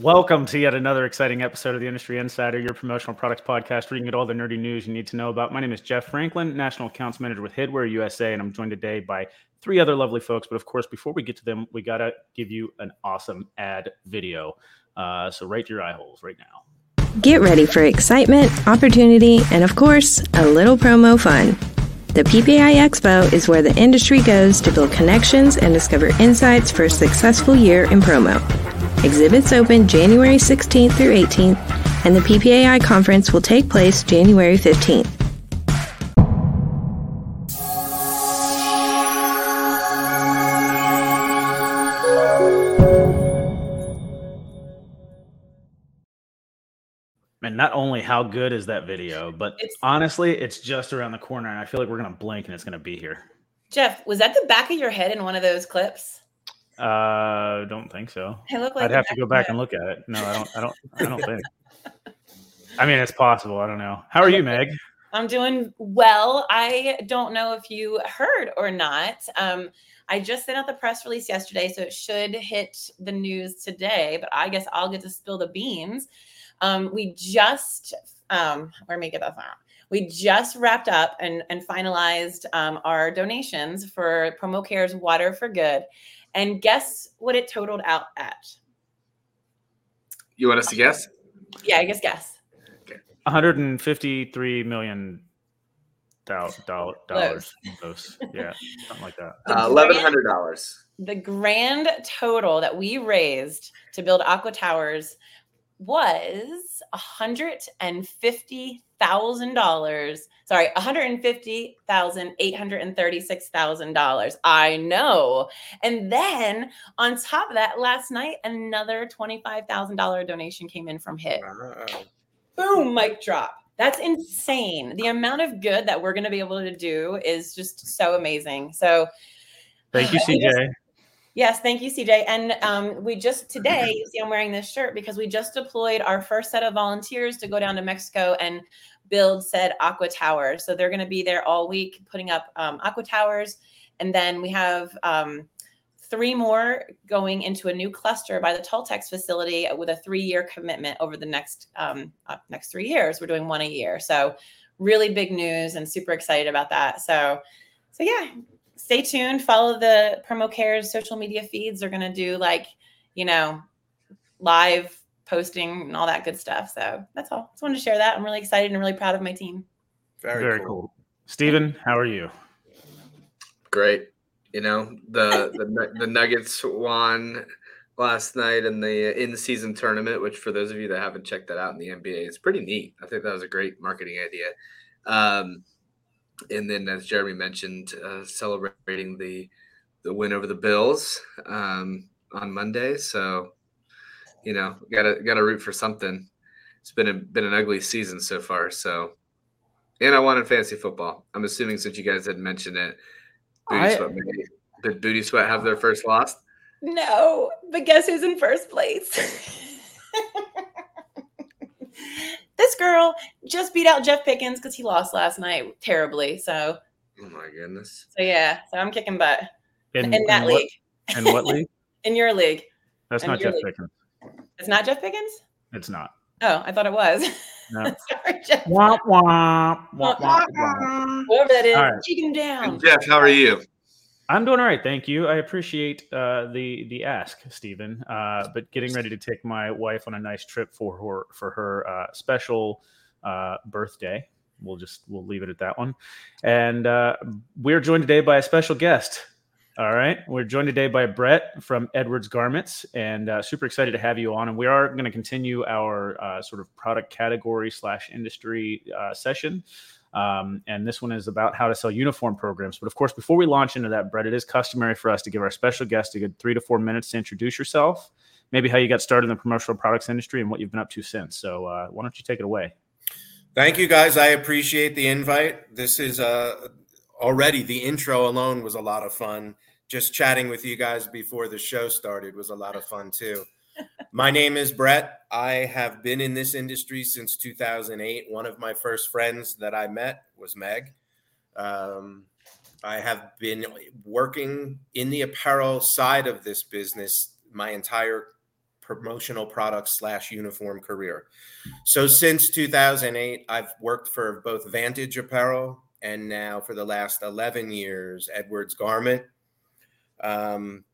Welcome to yet another exciting episode of the Industry Insider, your promotional products podcast, where you can get all the nerdy news you need to know about. My name is Jeff Franklin, National Accounts Manager with Headwear USA, and I'm joined today by three other lovely folks. But of course, before we get to them, we got to give you an awesome ad video. Uh, so, right to your eye holes right now. Get ready for excitement, opportunity, and of course, a little promo fun. The PPAI Expo is where the industry goes to build connections and discover insights for a successful year in promo. Exhibits open January 16th through 18th, and the PPAI conference will take place January 15th. And not only how good is that video, but It's- honestly, it's just around the corner, and I feel like we're gonna blink and it's gonna be here. Jeff, was that the back of your head in one of those clips? Uh, don't think so. I look like I'd have to go back and look at it. No, I don't. I don't. I don't think. I mean, it's possible. I don't know. How are you, Meg? I'm doing well. I don't know if you heard or not. Um, I just sent out the press release yesterday, so it should hit the news today. But I guess I'll get to spill the beans. Um, we just um, where me get that from? We just wrapped up and, and finalized um, our donations for Promo Care's Water for Good. And guess what it totaled out at? You want us to guess? Yeah, I guess guess. Okay. 153 million dollars. Dollars. Those. Yeah, something like that. Uh, Eleven hundred dollars. the grand total that we raised to build aqua towers was a hundred and fifty thousand dollars sorry a hundred and fifty thousand eight hundred and thirty-six thousand dollars. I know. And then on top of that last night another twenty-five thousand dollar donation came in from hit. Boom mic drop. That's insane. The amount of good that we're going to be able to do is just so amazing. So Thank you, uh, I just- CJ. Yes, thank you, CJ. And um, we just today, you see, I'm wearing this shirt because we just deployed our first set of volunteers to go down to Mexico and build said aqua towers. So they're going to be there all week putting up um, aqua towers, and then we have um, three more going into a new cluster by the Toltex facility with a three-year commitment over the next um, uh, next three years. We're doing one a year, so really big news and super excited about that. So, so yeah, stay tuned. Follow the Promo Cares social media feeds. They're going to do like, you know, live posting and all that good stuff. So that's all. Just wanted to share that. I'm really excited and really proud of my team. Very, Very cool. cool. Stephen, how are you? Great. You know the the the Nuggets won last night in the in season tournament, which for those of you that haven't checked that out in the NBA, it's pretty neat. I think that was a great marketing idea. Um, and then, as Jeremy mentioned, uh, celebrating the the win over the Bills um, on Monday. So, you know, gotta gotta root for something. It's been a been an ugly season so far. So, and I wanted fantasy football. I'm assuming since you guys had mentioned it, Booty I- Sweat maybe. Did Booty Sweat have their first loss? No, but guess who's in first place? this girl just beat out Jeff Pickens because he lost last night terribly. So, Oh my goodness. so yeah, so I'm kicking butt In, in that what- league, In what league? in your league. That's In not Jeff league. Pickens. It's not Jeff Pickens. It's not. Oh, I thought it was. No. Sorry, Jeff. Womp womp. Womp, womp, womp. Whoever that is, All right. take down. And Jeff, how are you? I'm doing all right, thank you. I appreciate uh, the the ask, Stephen. Uh, but getting ready to take my wife on a nice trip for her for her uh, special uh, birthday. We'll just we'll leave it at that one. And uh, we're joined today by a special guest. All right, we're joined today by Brett from Edwards Garments, and uh, super excited to have you on. And we are going to continue our sort of product category slash industry session. Um, and this one is about how to sell uniform programs. But of course, before we launch into that, Brett, it is customary for us to give our special guest a good three to four minutes to introduce yourself, maybe how you got started in the promotional products industry and what you've been up to since. So uh, why don't you take it away? Thank you, guys. I appreciate the invite. This is uh, already the intro alone was a lot of fun. Just chatting with you guys before the show started was a lot of fun too. My name is Brett. I have been in this industry since 2008. One of my first friends that I met was Meg. Um, I have been working in the apparel side of this business my entire promotional products slash uniform career. So since 2008, I've worked for both Vantage Apparel and now for the last 11 years, Edwards Garment. Um,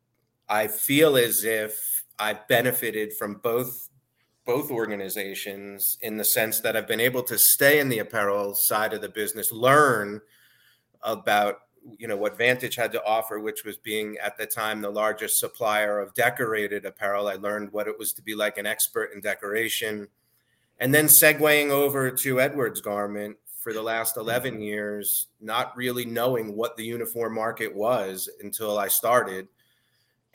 I feel as if I've benefited from both both organizations in the sense that I've been able to stay in the apparel side of the business, learn about you know what Vantage had to offer, which was being at the time the largest supplier of decorated apparel. I learned what it was to be like an expert in decoration, and then segueing over to Edwards Garment for the last 11 years, not really knowing what the uniform market was until I started,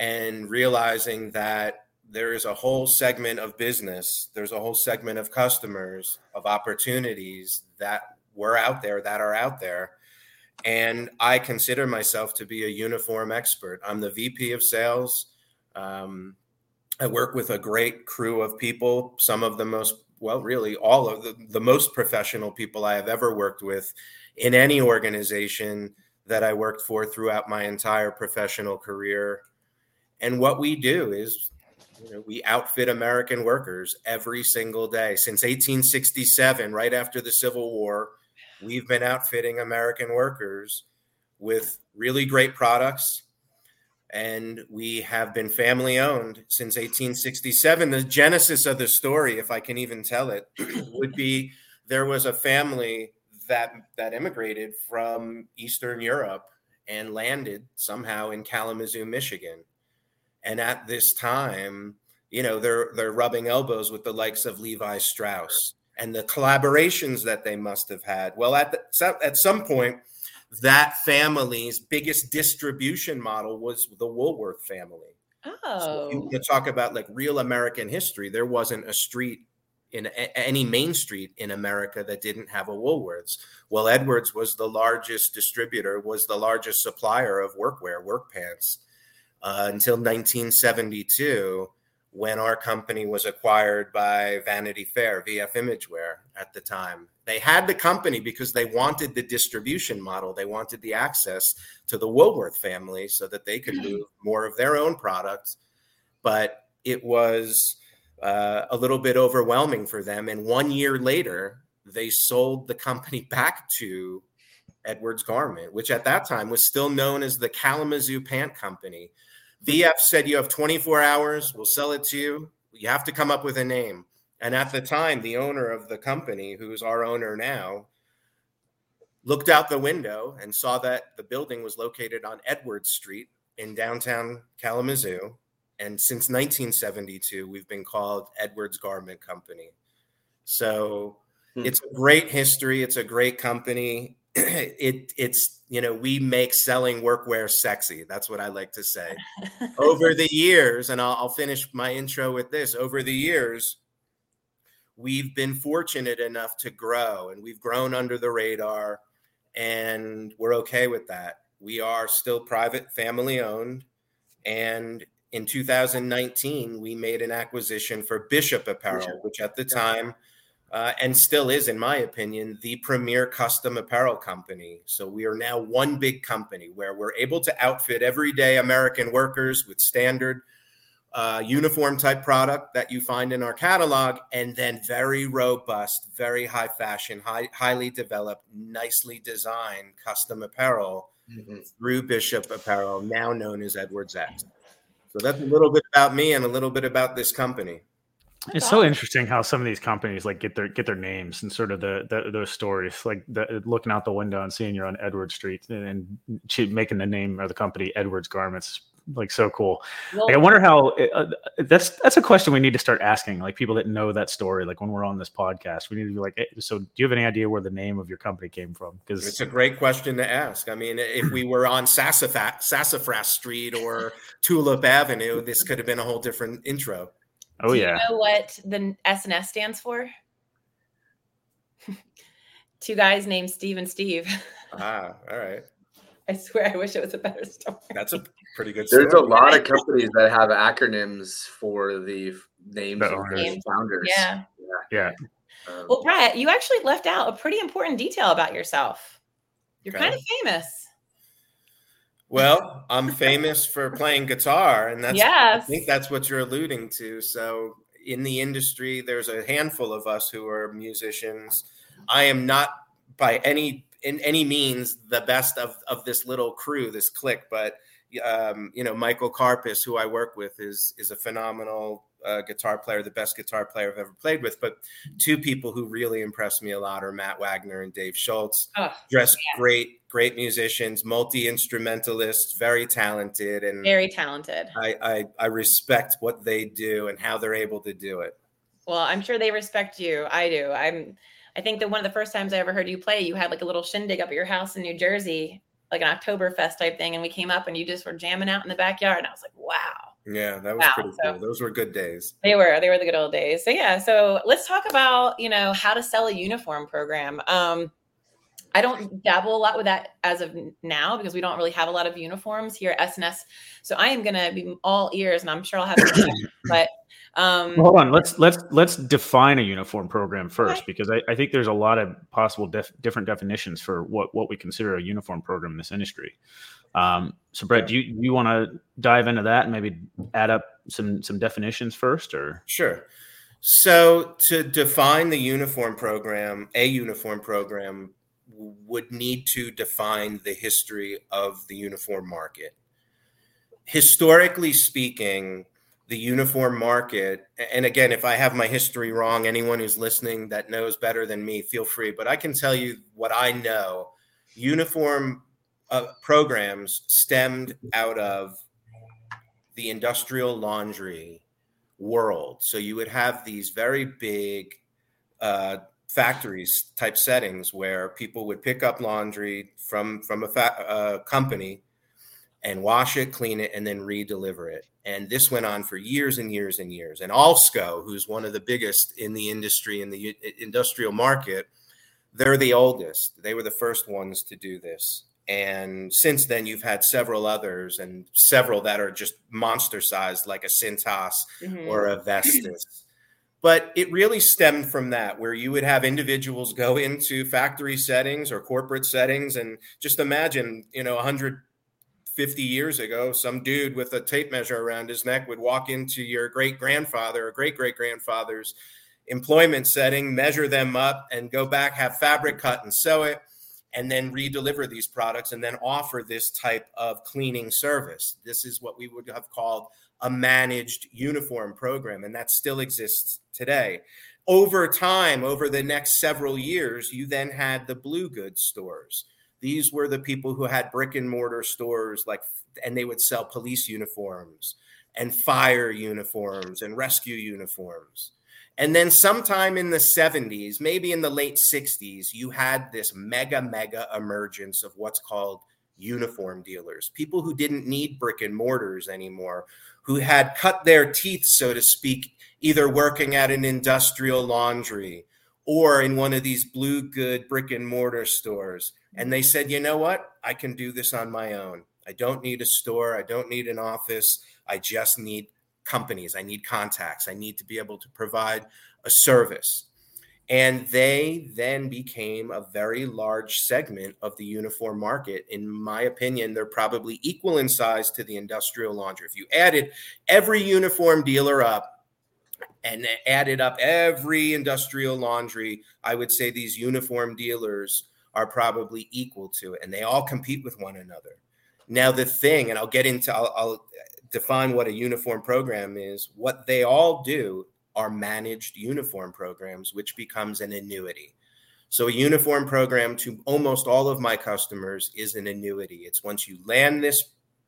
and realizing that there is a whole segment of business, there's a whole segment of customers, of opportunities that were out there that are out there and I consider myself to be a uniform expert. I'm the VP of sales. Um, I work with a great crew of people, some of the most, well, really all of the, the most professional people I have ever worked with in any organization that I worked for throughout my entire professional career. And what we do is you know, we outfit American workers every single day since 1867, right after the Civil War we've been outfitting American workers with really great products. And we have been family owned since 1867. The genesis of the story, if I can even tell it, would be there was a family that that immigrated from Eastern Europe and landed somehow in Kalamazoo, Michigan. And at this time, you know, they're they're rubbing elbows with the likes of Levi Strauss and the collaborations that they must have had. Well, at the, at some point, that family's biggest distribution model was the Woolworth family. Oh, so you talk about like real American history. There wasn't a street in a, any main street in America that didn't have a Woolworths. Well, Edwards was the largest distributor, was the largest supplier of workwear, work pants, uh, until 1972 when our company was acquired by Vanity Fair, VF Imageware at the time. They had the company because they wanted the distribution model. They wanted the access to the Woolworth family so that they could move more of their own products. But it was uh, a little bit overwhelming for them. And one year later, they sold the company back to Edwards Garment, which at that time was still known as the Kalamazoo Pant Company VF said you have 24 hours. We'll sell it to you. You have to come up with a name. And at the time, the owner of the company, who's our owner now, looked out the window and saw that the building was located on Edwards Street in downtown Kalamazoo. And since 1972, we've been called Edwards Garment Company. So hmm. it's a great history. It's a great company. it it's you know we make selling workwear sexy. That's what i like to say. Over the years and I'll, I'll, finish my intro with this. Over the years we've been fortunate enough to grow and we've grown under the radar and we're okay with that. We are still private family owned and in 2019 we made an acquisition for bishop apparel which at the time uh, and still is, in my opinion, the premier custom apparel company. So we are now one big company where we're able to outfit everyday American workers with standard uh, uniform type product that you find in our catalog, and then very robust, very high fashion, high, highly developed, nicely designed custom apparel mm-hmm. through Bishop Apparel, now known as Edwards X. So that's a little bit about me and a little bit about this company. It's so interesting how some of these companies like get their get their names and sort of the, the those stories, like the, looking out the window and seeing you're on Edward Street and, and making the name of the company Edwards Garments like so cool. Well, Like, I wonder how uh, that's that's a question we need to start asking like people that know that story. Like when we're on this podcast, we need to be like, "Eh, so do you have any idea where the name of your company came from? Because it's a great question to ask. I mean, if we were on Sassafras, Sassafras Street or Tulip Avenue, this could have been a whole different intro. Oh do yeah, You know what the S&S stands for? Two guys named Steve and Steve. Ah, all right. I swear, I wish it was a better story. That's a pretty good story. There's a lot of companies that have acronyms for the names The of owners. their founders. Yeah. yeah. Um, Well, Brett, you actually left out a pretty important detail about yourself. You're Okay. kind of famous. Well, I'm famous for playing guitar, and that's I think that's what you're alluding to. So, in the industry, there's a handful of us who are musicians. I am not by any in any means the best of of this little crew, this clique, but um, you know, Michael Carpus, who I work with, is is a phenomenal uh, guitar player, the best guitar player I've ever played with. But two people who really impressed me a lot are Matt Wagner and Dave Schultz. Oh, Just yeah. great, great musicians, multi instrumentalists, very talented, and very talented. I, I I respect what they do and how they're able to do it. Well, I'm sure they respect you. I do. I'm. I think that one of the first times I ever heard you play, you had like a little shindig up at your house in New Jersey, like an Oktoberfest type thing, and we came up and you just were jamming out in the backyard, and I was like, wow. Yeah, that was Wow, pretty so- cool. Those were good days. They were. They were the good old days. So yeah. So let's talk about you know how to sell a uniform program. Um, I don't dabble a lot with that as of now because we don't really have a lot of uniforms here at S&S. So I am gonna be all ears, and I'm sure I'll have. some but um, Well, hold on. Let's let's let's define a uniform program first Okay. because I, I think there's a lot of possible def- different definitions for what what we consider a uniform program in this industry. Um, so, Brett, do you you want to dive into that and maybe add up some some definitions first, or Sure. So to define the uniform program, a uniform program would need to define the history of the uniform market. Historically speaking, the uniform market, and again, if I have my history wrong, anyone who's listening that knows better than me, feel free. But I can tell you what I know. Uniform uh, programs stemmed out of the industrial laundry world. So you would have these very big uh, factories type settings where people would pick up laundry from from a fa- uh, company and wash it, clean it, and then re-deliver it. And this went on for years and years and years. And Alsco, who's one of the biggest in the industry in the u- industrial market, they're the oldest. They were the first ones to do this. And since then, you've had several others and several that are just monster sized, like a Cintas mhm. or a Vestis. But it really stemmed from that, where you would have individuals go into factory settings or corporate settings, and just imagine, you know, 150 years ago, some dude with a tape measure around his neck would walk into your great grandfather or great great grandfather's employment setting, measure them up, and go back, have fabric cut and sew it, and then re-deliver these products, and then offer this type of cleaning service. This is what we would have called a managed uniform program, and that still exists today. Over time, over the next several years, you then had the blue goods stores. These were the people who had brick and mortar stores, like, and they would sell police uniforms and fire uniforms and rescue uniforms. And then sometime in the 70s, maybe in the late 60s, you had this mega, mega emergence of what's called uniform dealers, people who didn't need brick and mortars anymore, who had cut their teeth, so to speak, either working at an industrial laundry or in one of these blue good brick and mortar stores. And they said, you know what? I can do this on my own. I don't need a store. I don't need an office. I just need companies. I need contacts. I need to be able to provide a service. And they then became a very large segment of the uniform market. In my opinion, they're probably equal in size to the industrial laundry. If you added every uniform dealer up and added up every industrial laundry, I would say these uniform dealers are probably equal to it. And they all compete with one another. Now, the thing, and I'll get into, I'll, I'll define what a uniform program is, what they all do are managed uniform programs, which becomes an annuity. So, a uniform program to almost all of my customers is an annuity. It's once you land this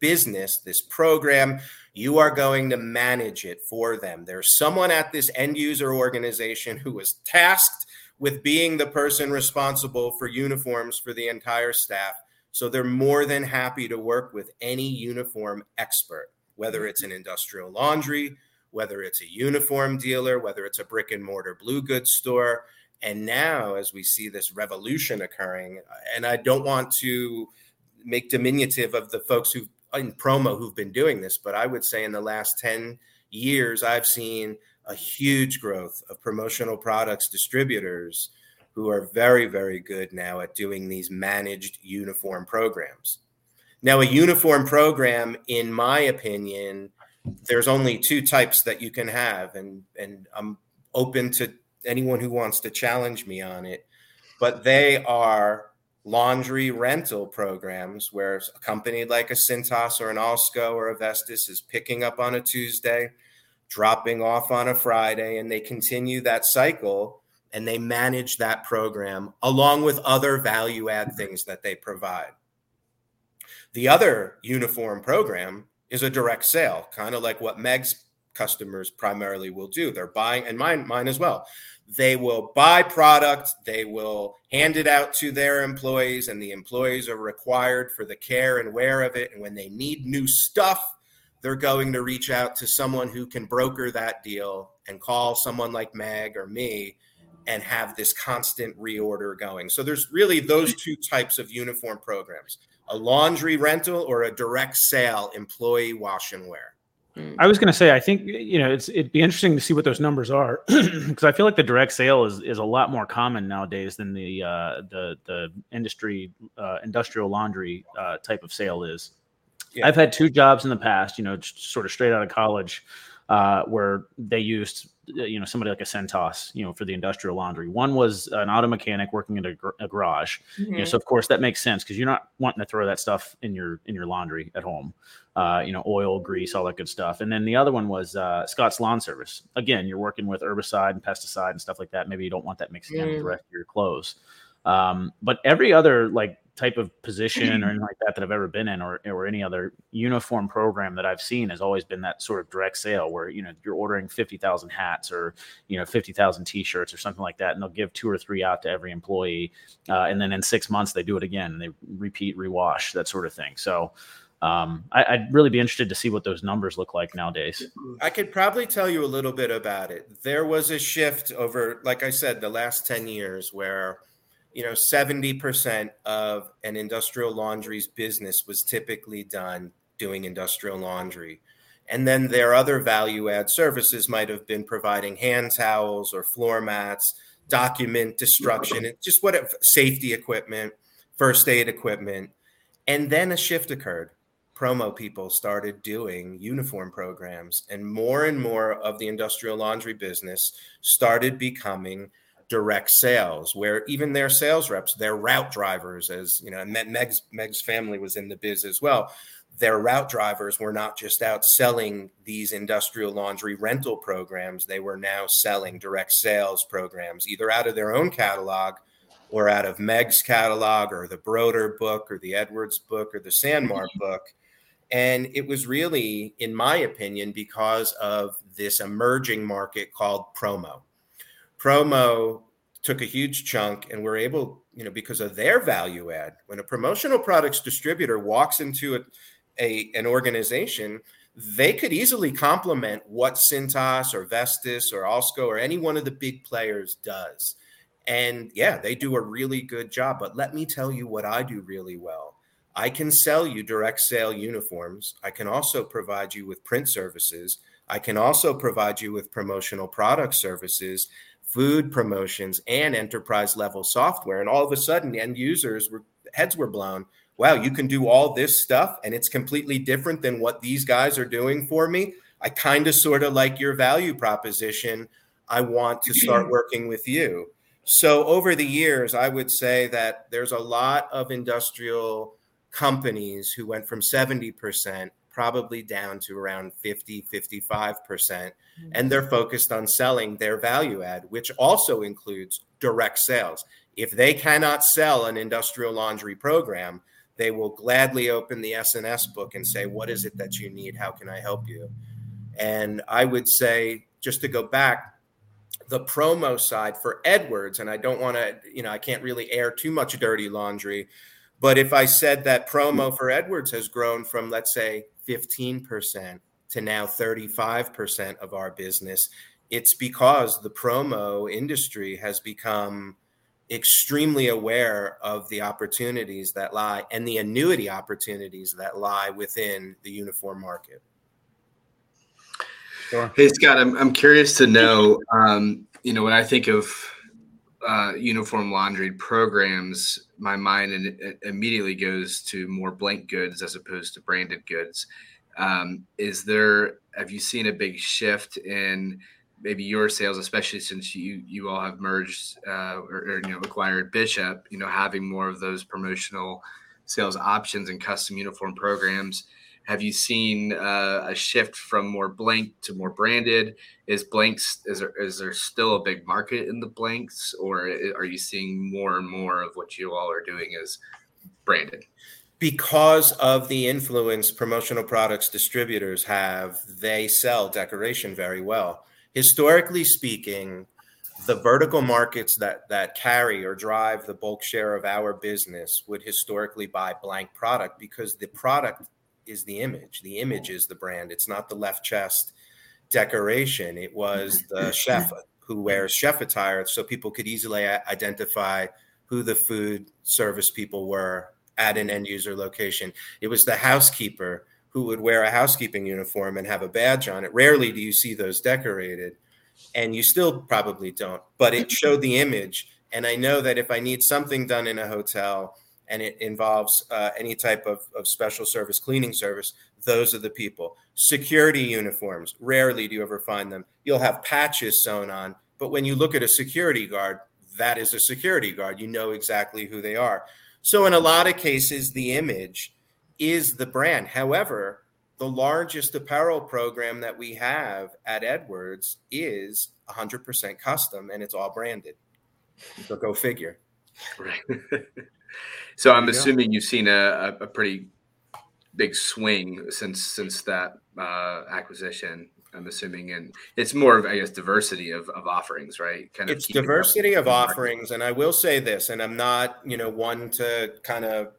business, this program, you are going to manage it for them. There's someone at this end user organization who is tasked with being the person responsible for uniforms for the entire staff. So they're more than happy to work with any uniform expert, whether mm-hmm. it's an industrial laundry, whether it's a uniform dealer, whether it's a brick and mortar blue goods store. And now, as we see this revolution occurring, and I don't want to make diminutive of the folks who in promo who've been doing this, but I would say in the last 10 years, I've seen a huge growth of promotional products distributors who are very, very good now at doing these managed uniform programs. Now, a uniform program, in my opinion, there's only two types that you can have, and and I'm open to anyone who wants to challenge me on it. But they are laundry rental programs where a company like a Cintas or an Alsco or a Vestis is picking up on a Tuesday, dropping off on a Friday, and they continue that cycle and they manage that program along with other value add things that they provide. The other uniform program is a direct sale, kind of like what Meg's customers primarily will do. They're buying, and mine, mine as well. They will buy product, they will hand it out to their employees, and the employees are required for the care and wear of it. And when they need new stuff, they're going to reach out to someone who can broker that deal and call someone like Meg or me and have this constant reorder going. So there's really those two types of uniform programs a laundry rental or a direct sale employee wash and wear. Hmm. I was going to say, I think you know, it's it'd be interesting to see what those numbers are because I feel like the direct sale is is a lot more common nowadays than the uh, the the industry uh, industrial laundry uh, type of sale is. Yeah. I've had two jobs in the past, you know, sort of straight out of college, uh, where they used you know somebody like a Cintas, you know, for the industrial laundry. One was an auto mechanic working in a, gr- a garage. Mm-hmm. You know, so of course that makes sense because you're not wanting to throw that stuff in your in your laundry at home. Uh, you know, oil, grease, all that good stuff. And then the other one was uh, Scott's Lawn Service. Again, you're working with herbicide and pesticide and stuff like that. Maybe you don't want that mixing mm. in with the mm. rest of your clothes. Um, but every other like type of position or anything like that that I've ever been in, or or any other uniform program that I've seen, has always been that sort of direct sale where you know you're ordering fifty thousand hats or you know fifty thousand T-shirts or something like that, and they'll give two or three out to every employee, uh, and then in six months they do it again, and they repeat, rewash, that sort of thing. So. Um, I, would really be interested to see what those numbers look like nowadays. I could probably tell you a little bit about it. There was a shift over, like I said, the last 10 years where you know 70% of an industrial laundry's business was typically done doing industrial laundry. And then their other value add services might have been providing hand towels or floor mats document destruction just what safety equipment first aid equipment. And then a shift occurred. Promo people started doing uniform programs and more and more of the industrial laundry business started becoming direct sales where even their sales reps their route drivers as you know and meg's meg's family was in the biz as well their route drivers were not just out selling these industrial laundry rental programs. They were now selling direct sales programs either out of their own catalog or out of meg's catalog or the broder book or the edwards book or the sanmar mm-hmm. book. And it was really in my opinion because of this emerging market called promo promo took a huge chunk and were able, you know, because of their value add. When a promotional products distributor walks into a, a an organization, they could easily complement what Cintas or Vestis or Alsco or any one of the big players does. And yeah, they do a really good job. But let me tell you what I do really well. I can sell you direct sale uniforms. I can also provide you with print services. I can also provide you with promotional product services food promotions and enterprise level software. And all of a sudden, end users were heads were blown. Wow, you can do all this stuff and it's completely different than what these guys are doing for me. I kind of sort of like your value proposition. I want to start working with you. So, over the years, I would say that there's a lot of industrial companies who went from 70% probably down to around 50, 55%. percent mm hmm And they're focused on selling their value add, which also includes direct sales. If they cannot sell an industrial laundry program, they will gladly open the S&S book and say, What is it that you need? How can I help you? And I would say, just to go back, the promo side for Edwards, and I don't want to, you know, I can't really air too much dirty laundry, but if I said that promo for Edwards has grown from, let's say, 15% to now 35% of our business, it's because the promo industry has become extremely aware of the opportunities that lie and the annuity opportunities that lie within the uniform market. Sure. Hey Scott, I'm I'm curious to know. Um, you know, when I think of uh, uniform laundry programs, my mind in, immediately goes to more blank goods as opposed to branded goods. Um, is there? Have you seen a big shift in maybe your sales, especially since you you all have merged uh, or, or, you know acquired Bishop? You know, having more of those promotional sales options and custom uniform programs have you seen uh, a shift from more blank to more branded? Is blanks is there is there still a big market in the blanks, or are you seeing more and more of what you all are doing as branded? Because of the influence promotional products distributors have, they sell decoration very well. Historically speaking, the vertical markets that that carry or drive the bulk share of our business would historically buy blank product because the product is the image. The image is the brand. It's not the left chest decoration. It was the chef who wears chef attire so people could easily identify who the food service people were at an end user location. It was the housekeeper who would wear a housekeeping uniform and have a badge on it. Rarely do you see those decorated, and you still probably don't, but it showed the image. And I know that if I need something done in a hotel, and it involves uh, any type of, of special service cleaning service, those are the people. Security uniforms, rarely do you ever find them. You'll have patches sewn on, but when you look at a security guard, that is a security guard. You know exactly who they are. So, in a lot of cases, the image is the brand. However, the largest apparel program that we have at Edwards is 100% custom and it's all branded. So, go figure. Right. So I'm assuming you've seen a, a, pretty big swing since since that uh, acquisition. I'm assuming, and it's more of I guess diversity of, of offerings, right? Kind of it's diversity of offerings, and I will say this, and I'm not you know one to kind of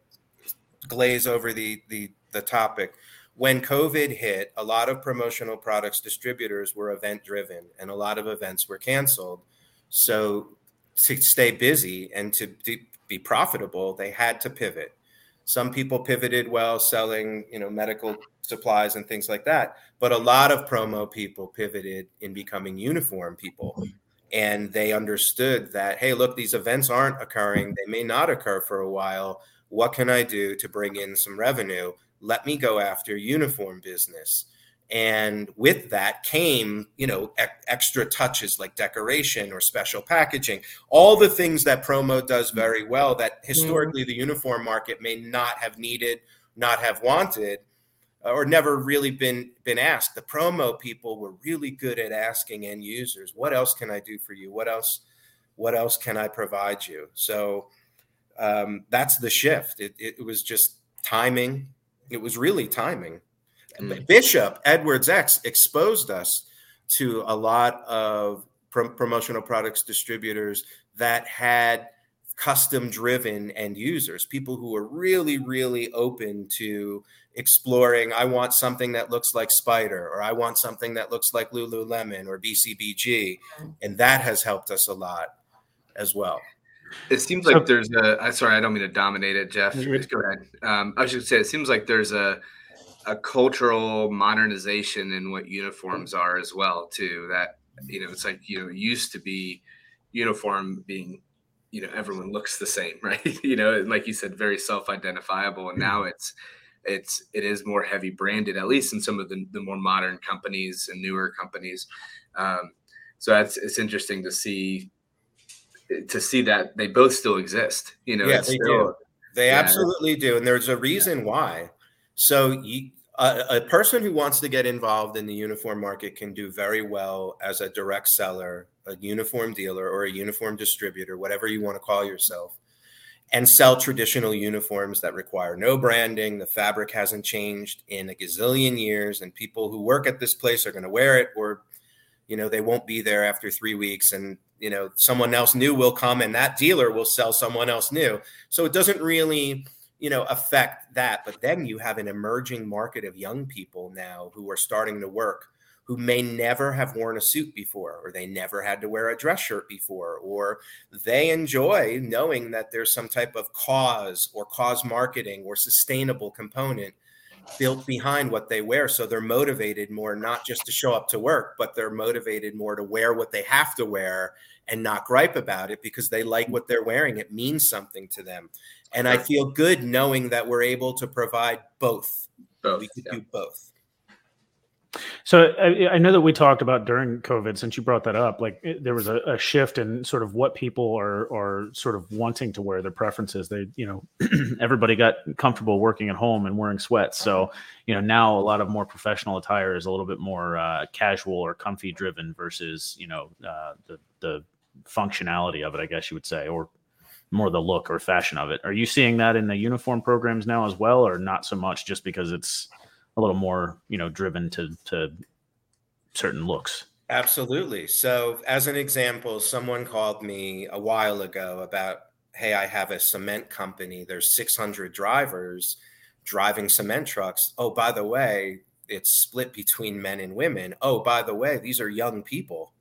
glaze over the the the topic. When COVID hit, a lot of promotional products distributors were event driven, and a lot of events were canceled. So to stay busy and to be profitable, they had to pivot. Some people pivoted well selling, you know, medical supplies and things like that, but a lot of promo people pivoted in becoming uniform people. And they understood that, hey, look, these events aren't occurring. They may not occur for a while. What can I do to bring in some revenue? Let me go after uniform business and with that came you know e- extra touches like decoration or special packaging all the things that promo does very well that mm-hmm. historically the uniform market may not have needed not have wanted or never really been been asked. The promo people were really good at asking end users what else can i do for you? What else what else can i provide you? So um, that's the shift. It, it was just timing. It was really timing Mm. Bishop Edwards X exposed us to a lot of promotional products distributors that had custom driven end users, people who were really, really open to exploring. I want something that looks like Spyder, or I want something that looks like Lululemon or BCBG. Mm. And that has helped us a lot as well. It seems like there's a. Sorry, I don't mean to dominate it, Jeff. Go ahead. Um, I was just say it seems like there's a a cultural modernization in what uniforms are as well too that you know it's like you know used to be uniform being you know everyone looks the same right? You know like you said very self-identifiable and now it's it's it is more heavy branded at least in some of the, the more modern companies and newer companies. Um, so that's it's interesting to see to see that they both still exist you know yeah, they still, do. They yeah, absolutely do and there's a reason yeah. why so you, a, a, person who wants to get involved in the uniform market can do very well as a direct seller, a uniform dealer, or a uniform distributor, whatever you want to call yourself. and sell traditional uniforms that require no branding. The fabric hasn't changed in a gazillion years, and people who work at this place are going to wear it, or you know they won't be there after three weeks, and you know someone else new will come, and that dealer will sell someone else new. So it doesn't really you know affect that. But then you have an emerging market of young people now who are starting to work who may never have worn a suit before, or they never had to wear a dress shirt before, or they enjoy knowing that there's some type of cause or cause marketing or sustainable component built behind what they wear. So they're motivated more not just to show up to work, but they're motivated more to wear what they have to wear and not gripe about it because they like what they're wearing. It means something to them. And I feel good knowing that we're able to provide both. both we could yeah. do both. So I, I, know that we talked about during COVID, since you brought that up, like it, there was a, a, shift in sort of what people are are sort of wanting to wear, their preferences. They, you know, everybody got comfortable working at home and wearing sweats. So, you know, now a lot of more professional attire is a little bit more uh, casual or comfy driven versus, you know, uh, the the functionality of it, I guess you would say, or more the look or fashion of it. Are you seeing that in the uniform programs now as well, or not so much, just because it's a little more, you know, driven to to certain looks. Absolutely. So, as an example, someone called me a while ago about, hey, I have a cement company. There's 600 drivers driving cement trucks. Oh, by the way, it's split between men and women. Oh, by the way, these are young people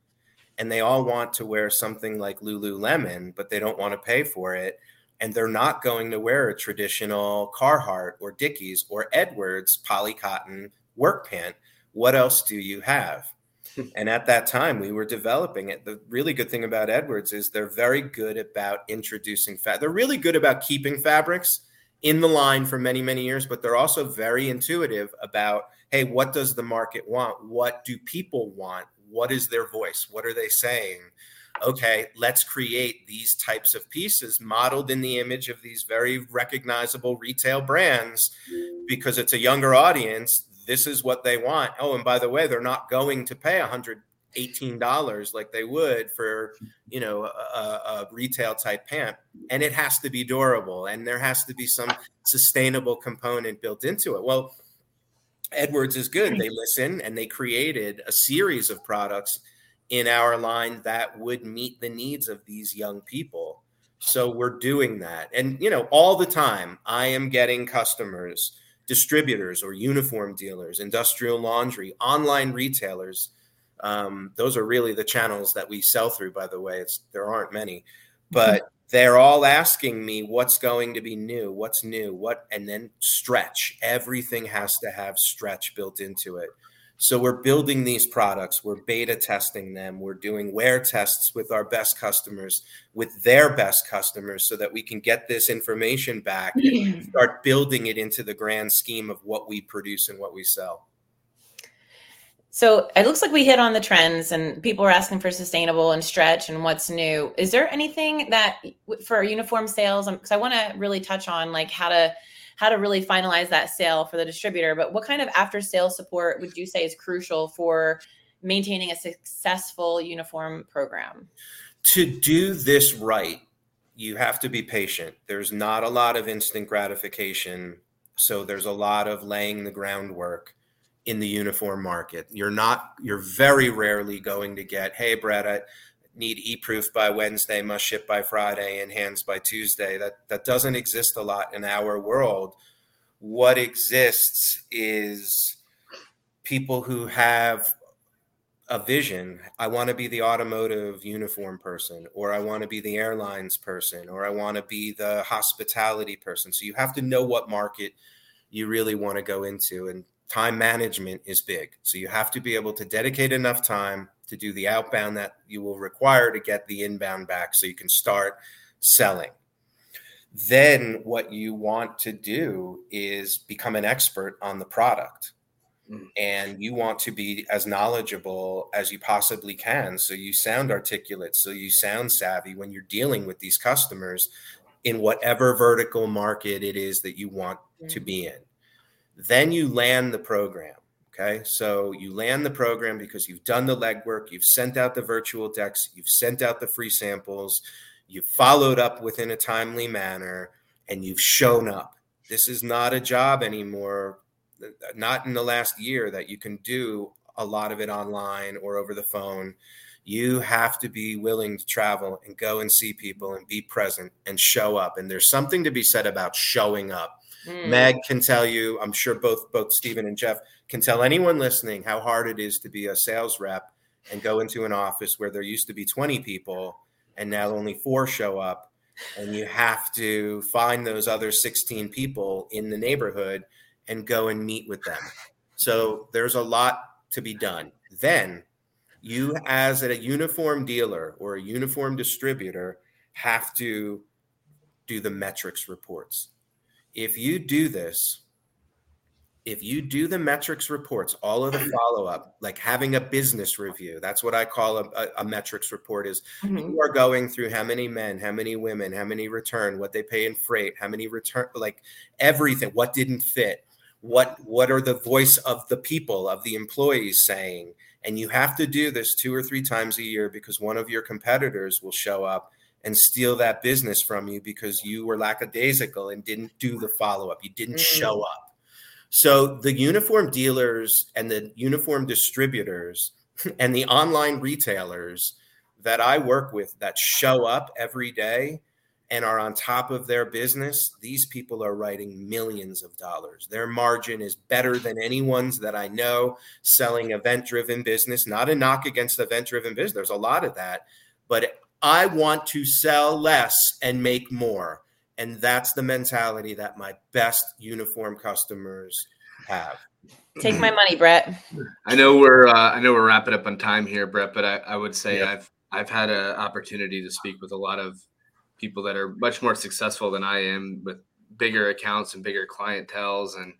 and they all want to wear something like Lululemon, but they don't want to pay for it and they're not going to wear a traditional Carhartt or Dickies or Edwards polycotton work pant. What else do you have? Hmm. and at that time, we were developing it. The really good thing about Edwards is they're very good about introducing fat. They're really good about keeping fabrics in the line for many, many years, but they're also very intuitive about hey, what does the market want? What do people want? What is their voice? What are they saying? okay, let's create these types of pieces modeled in the image of these very recognizable retail brands because it's a younger audience. This is what they want. Oh, and by the way, they're not going to pay $118 like they would for, you know, a, a retail type pant. And it has to be durable and there has to be some sustainable component built into it. Well, Edwards is good. They listen and they created a series of products in our line that would meet the needs of these young people. So we're doing that. And, you know, all the time, I am getting customers, distributors or uniform dealers, industrial laundry, online retailers. Um, those are really the channels that we sell through, by the way. It's, there aren't many, but mm-hmm. They're all asking me what's going to be new, what's new, what, and then stretch. Everything has to have stretch built into it. So we're building these products, we're beta testing them, we're doing wear tests with our best customers, with their best customers, so that we can get this information back and start building it into the grand scheme of what we produce and what we sell. So it looks like we hit on the trends and people are asking for sustainable and stretch and what's new. Is there anything that for uniform sales? Um, because I want to really touch on like how to how to really finalize that sale for the distributor. But what kind of after sales support would you say is crucial for maintaining a successful uniform program? To do this right, you have to be patient. There's not a lot of instant gratification. So there's a lot of laying the groundwork in the uniform market. You're not, you're very rarely going to get, hey, Brett, I, need e-proof by Wednesday, must ship by Friday, and hands by Tuesday. That that doesn't exist a lot in our world. What exists is people who have a vision. I want to be the automotive uniform person, or I want to be the airlines person, or I want to be the hospitality person. So you have to know what market you really want to go into. And time management is big. So you have to be able to dedicate enough time to do the outbound that you will require to get the inbound back so you can start selling. Then what you want to do is become an expert on the product. Mm. And you want to be as knowledgeable as you possibly can. So you sound articulate, so you sound savvy when you're dealing with these customers in whatever vertical market it is that you want to be in. Then you land the program Okay, so you land the program because you've done the legwork, you've sent out the virtual decks, you've sent out the free samples, you've followed up within a timely manner, and you've shown up. This is not a job anymore, not in the last year, that you can do a lot of it online or over the phone. You have to be willing to travel and go and see people and be present and show up. And there's something to be said about showing up. Mm. Meg can tell you, I'm sure both both Stephen and Jeff can tell anyone listening how hard it is to be a sales rep and go into an office where there used to be 20 people and now only four show up and you have to find those other 16 people in the neighborhood and go and meet with them. So there's a lot to be done. Then you as a uniform dealer or a uniform distributor have to do the metrics reports if you do this if you do the metrics reports, all of the follow up, like having a business review, that's what I call a, a, a metrics report is mm-hmm. you are going through how many men, how many women, how many return, what they pay in freight, how many return, like everything, what didn't fit, what, what are the voice of the people, of the employees saying. And you have to do this two or three times a year because one of your competitors will show up and steal that business from you because you were lackadaisical and didn't do the follow up. You didn't mm-hmm. show up. So the uniform dealers and the uniform distributors and the online retailers that I work with that show up every day and are on top of their business, these people are writing millions of dollars. Their margin is better than anyone's that I know selling event driven business. Not a knock against event driven business, there's a lot of that. But I want to sell less and make more. And that's the mentality that my best uniform customers have. Take my money, Brett. I know we're uh, I know we're wrapping up on time here, Brett, but I, I would say yeah. I've I've had an opportunity to speak with a lot of people that are much more successful than I am with bigger accounts and bigger clientels and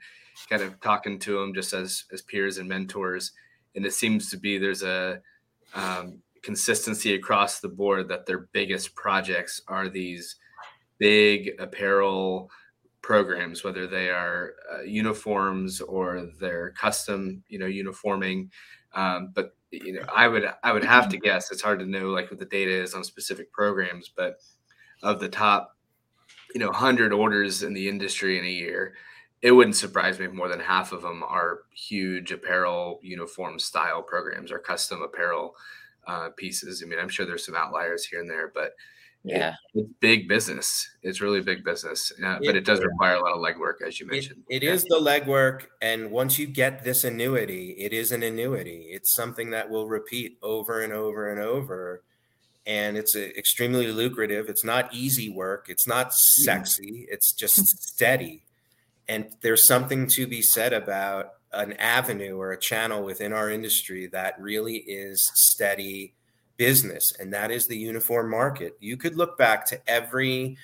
kind of talking to them just as as peers and mentors. And it seems to be there's a um, consistency across the board that their biggest projects are these big apparel programs, whether they are uh, uniforms or they're custom, you know, uniforming. Um, but you know, I would I would have to guess. It's hard to know like what the data is on specific programs, but of the top, you know, hundred orders in the industry in a year, it wouldn't surprise me if more than half of them are huge apparel uniform style programs or custom apparel uh, pieces. I mean, I'm sure there's some outliers here and there, but yeah. it's big business. It's really big business uh, but it does require a lot of legwork as you mentioned. it, it yeah. is the legwork and once you get this annuity it is an annuity. It's something that will repeat over and over and over and it's a, extremely lucrative. It's not easy work. It's not mm-hmm. sexy. It's just steady. And there's something to be said about an avenue or a channel within our industry that really is steady business, and that is the uniform market. You could look back to every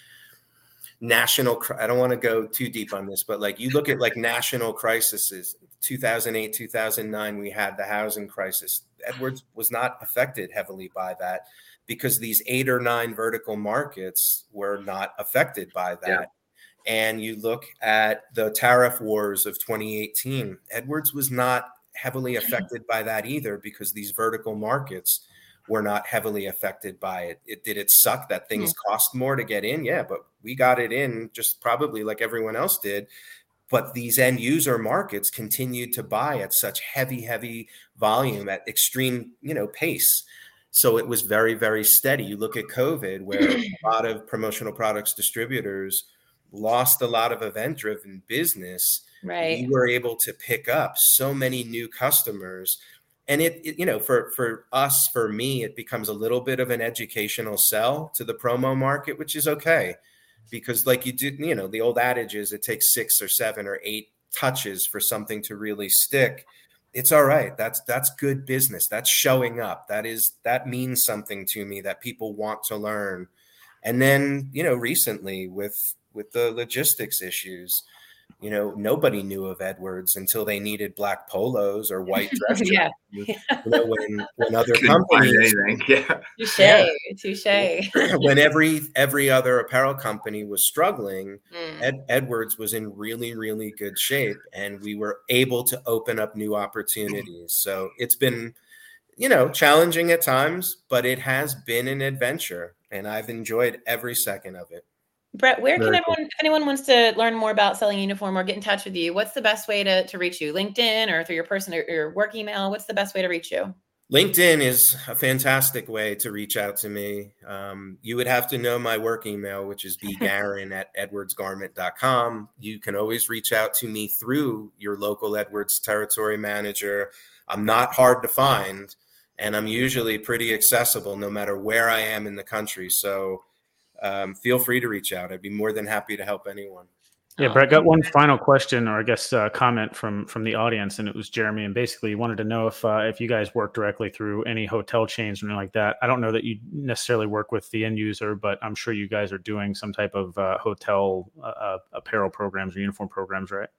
national i don't want to go too deep on this but like you look at like national crises 2008 2009 we had the housing crisis edwards was not affected heavily by that because these eight or nine vertical markets were not affected by that yeah. And you look at the tariff wars of 2018 edwards was not heavily affected by that either because these vertical markets were not heavily affected by it. it did it suck that things mm-hmm. cost more to get in? Yeah, but we got it in just probably like everyone else did. But these end user markets continued to buy at such heavy, heavy volume at extreme, you know, pace. So it was very, very steady. You look at COVID, where a lot of promotional products distributors lost a lot of event driven business. Right. We were able to pick up so many new customers. And it, it, you know for for us for me it becomes a little bit of an educational sell to the promo market which is okay. Because like you did you know the old adage is it takes six or seven or eight touches for something to really stick. It's all right. That's that's good business. That's showing up. That is that means something to me that people want to learn. And then you know recently with with the logistics issues you know, nobody knew of Edwards until they needed black polos or white dress. yeah. You know, when when other companies, yeah, touche, yeah. touche. when every every other apparel company was struggling, mm. Ed, Edwards was in really really good shape, and we were able to open up new opportunities. So it's been you know, challenging at times, but it has been an adventure and I've enjoyed every second of it. Brett, where Very can everyone, if anyone wants to learn more about selling uniform or get in touch with you, what's the best way to, to reach you? LinkedIn or through your person or your work email? What's the best way to reach you? LinkedIn is a fantastic way to reach out to me. Um, you would have to know my work email, which is bgarran at edwardsgarment.com. You can always reach out to me through your local Edwards territory manager. I'm not hard to find, and I'm usually pretty accessible no matter where I am in the country. So um, feel free to reach out. I'd be more than happy to help anyone. Yeah, Brett, got one final question, or I guess uh, comment from from the audience, and it was Jeremy, and basically he wanted to know if uh, if you guys work directly through any hotel chains or anything like that. I don't know that you necessarily work with the end user, but I'm sure you guys are doing some type of uh, hotel uh, uh, apparel programs or uniform programs, right?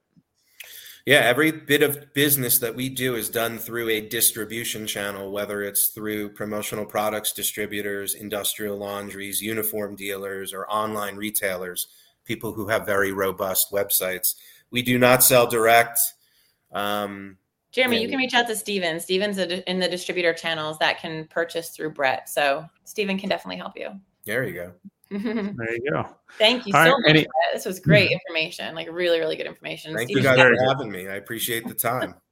Yeah, every bit of business that we do is done through a distribution channel, whether it's through promotional products distributors, industrial laundries, uniform dealers, or online retailers people who have very robust websites. We do not sell direct. Um, Jeremy, you can reach out to Stephen. Stephen's in the distributor channels that can purchase through Brett. So Stephen can definitely help you. there you go. There you go. Thank you All so right, much. any- This was great information, like really, really good information. Thank Stephen, you guys for having me. I appreciate the time.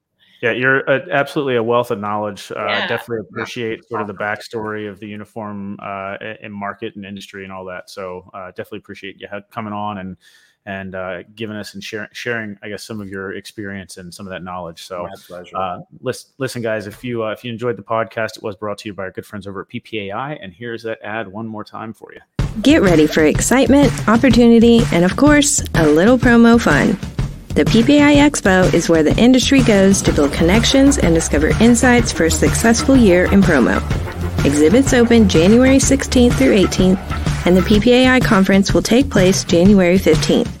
Yeah, you're a, absolutely a wealth of knowledge. Uh, Yeah. Definitely appreciate sort of the backstory of the uniform uh, and market and industry and all that. So uh, definitely appreciate you coming on and and uh, giving us and sharing, sharing, I guess, some of your experience and some of that knowledge. So, pleasure. uh, listen, listen, guys, if you uh, if you enjoyed the podcast, it was brought to you by our good friends over at PPAI, and here's that ad one more time for you. Get ready for excitement, opportunity, and of course, a little promo fun. The PPAI Expo is where the industry goes to build connections and discover insights for a successful year in promo. Exhibits open January 16th through 18th, and the PPAI conference will take place January 15th.